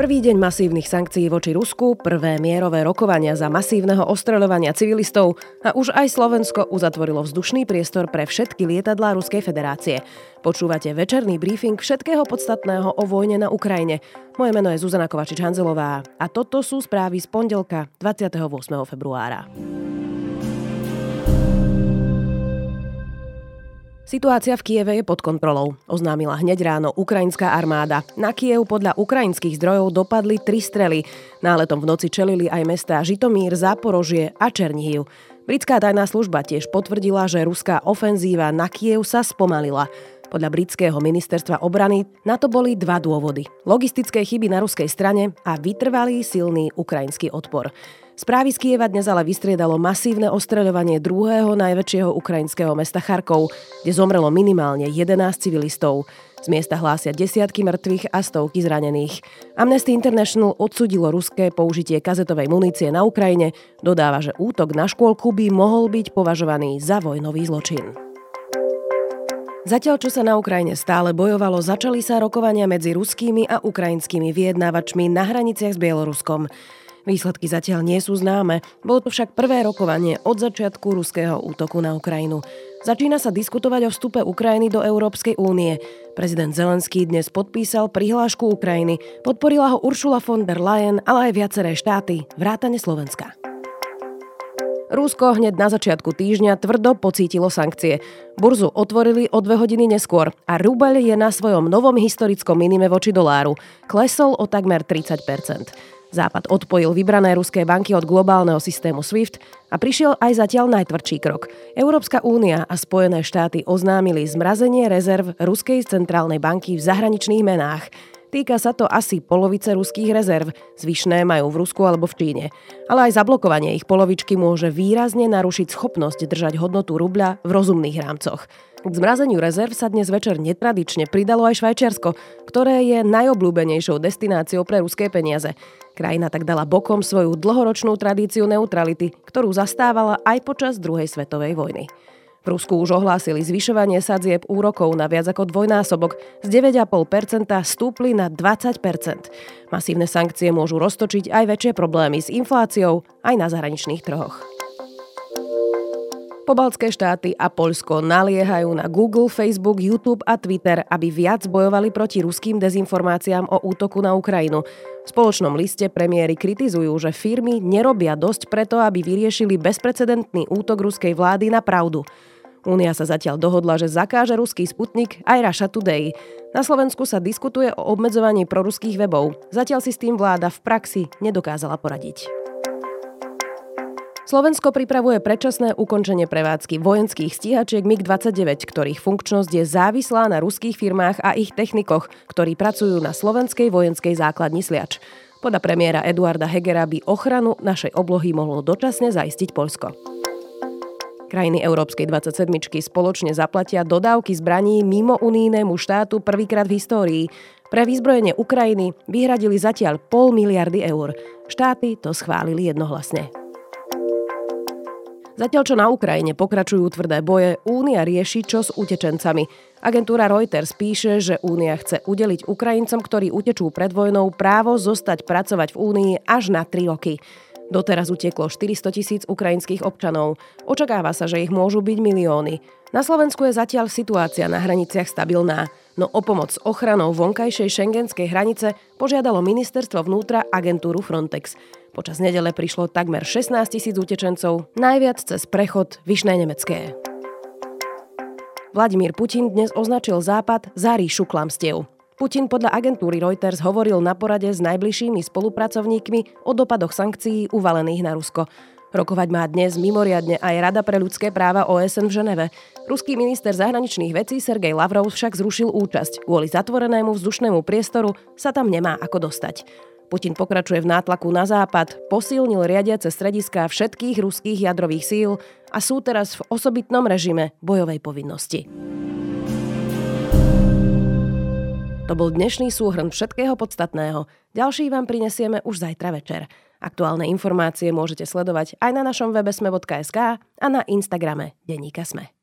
Prvý deň masívnych sankcií voči Rusku, prvé mierové rokovania za masívneho ostreľovania civilistov a už aj Slovensko uzatvorilo vzdušný priestor pre všetky lietadlá Ruskej federácie. Počúvate večerný briefing všetkého podstatného o vojne na Ukrajine. Moje meno je Zuzana Kovačič-Hanzelová a toto sú správy z pondelka 28. februára. Situácia v Kieve je pod kontrolou, oznámila hneď ráno ukrajinská armáda. Na Kiev podľa ukrajinských zdrojov dopadli tri strely. Náletom v noci čelili aj mestá Žitomír, Záporožie a Černihiv. Britská tajná služba tiež potvrdila, že ruská ofenzíva na Kiev sa spomalila. Podľa britského ministerstva obrany na to boli dva dôvody. Logistické chyby na ruskej strane a vytrvalý silný ukrajinský odpor. Správy z Kieva dnes ale vystriedalo masívne ostreľovanie druhého najväčšieho ukrajinského mesta Charkov, kde zomrelo minimálne 11 civilistov. Z miesta hlásia desiatky mŕtvych a stovky zranených. Amnesty International odsudilo ruské použitie kazetovej munície na Ukrajine, dodáva, že útok na škôlku by mohol byť považovaný za vojnový zločin. Zatiaľ, čo sa na Ukrajine stále bojovalo, začali sa rokovania medzi ruskými a ukrajinskými vyjednávačmi na hraniciach s Bieloruskom. Výsledky zatiaľ nie sú známe, bolo to však prvé rokovanie od začiatku ruského útoku na Ukrajinu. Začína sa diskutovať o vstupe Ukrajiny do Európskej únie. Prezident Zelenský dnes podpísal prihlášku Ukrajiny. Podporila ho Uršula von der Leyen, ale aj viaceré štáty, vrátane Slovenska. Rusko hneď na začiatku týždňa tvrdo pocítilo sankcie. Burzu otvorili o dve hodiny neskôr a rubel je na svojom novom historickom minime voči doláru. Klesol o takmer 30% Západ odpojil vybrané ruské banky od globálneho systému SWIFT a prišiel aj zatiaľ najtvrdší krok. Európska únia a Spojené štáty oznámili zmrazenie rezerv Ruskej centrálnej banky v zahraničných menách. Týka sa to asi polovice ruských rezerv, zvyšné majú v Rusku alebo v Číne. Ale aj zablokovanie ich polovičky môže výrazne narušiť schopnosť držať hodnotu rubľa v rozumných rámcoch. K zmrazeniu rezerv sa dnes večer netradične pridalo aj Švajčiarsko, ktoré je najobľúbenejšou destináciou pre ruské peniaze. Krajina tak dala bokom svoju dlhoročnú tradíciu neutrality, ktorú zastávala aj počas druhej svetovej vojny. V Rusku už ohlásili zvyšovanie sadzieb úrokov na viac ako dvojnásobok. Z 9,5% stúpli na 20%. Masívne sankcie môžu roztočiť aj väčšie problémy s infláciou aj na zahraničných trhoch. Pobaltské štáty a Poľsko naliehajú na Google, Facebook, YouTube a Twitter, aby viac bojovali proti ruským dezinformáciám o útoku na Ukrajinu. V spoločnom liste premiéry kritizujú, že firmy nerobia dosť preto, aby vyriešili bezprecedentný útok ruskej vlády na pravdu. Únia sa zatiaľ dohodla, že zakáže ruský Sputnik aj Russia Today. Na Slovensku sa diskutuje o obmedzovaní proruských webov. Zatiaľ si s tým vláda v praxi nedokázala poradiť. Slovensko pripravuje predčasné ukončenie prevádzky vojenských stíhačiek MiG-29, ktorých funkčnosť je závislá na ruských firmách a ich technikoch, ktorí pracujú na slovenskej vojenskej základni Sliač. Podľa premiéra Eduarda Hegera by ochranu našej oblohy mohlo dočasne zaistiť Poľsko. Krajiny Európskej 27 spoločne zaplatia dodávky zbraní mimo unijnému štátu prvýkrát v histórii. Pre vyzbrojenie Ukrajiny vyhradili zatiaľ pol miliardy eur. Štáty to schválili jednohlasne. Zatiaľ čo na Ukrajine pokračujú tvrdé boje, Únia rieši čo s utečencami. Agentúra Reuters píše, že Únia chce udeliť Ukrajincom, ktorí utečú pred vojnou, právo zostať pracovať v Únii až na 3 roky. Doteraz utieklo 400 tisíc ukrajinských občanov. Očakáva sa, že ich môžu byť milióny. Na Slovensku je zatiaľ situácia na hraniciach stabilná, no o pomoc s ochranou vonkajšej šengenskej hranice požiadalo ministerstvo vnútra agentúru Frontex. Počas nedele prišlo takmer 16 tisíc utečencov, najviac cez prechod Vyšné Nemecké. Vladimír Putin dnes označil Západ za ríšu klamstiev. Putin podľa agentúry Reuters hovoril na porade s najbližšími spolupracovníkmi o dopadoch sankcií uvalených na Rusko. Rokovať má dnes mimoriadne aj Rada pre ľudské práva OSN v Ženeve. Ruský minister zahraničných vecí Sergej Lavrov však zrušil účasť. Kvôli zatvorenému vzdušnému priestoru sa tam nemá ako dostať. Putin pokračuje v nátlaku na západ, posilnil riadiace strediská všetkých ruských jadrových síl a sú teraz v osobitnom režime bojovej povinnosti. To bol dnešný súhrn všetkého podstatného. Ďalší vám prinesieme už zajtra večer. Aktuálne informácie môžete sledovať aj na našom webe sme.sk a na Instagrame Deníka Sme.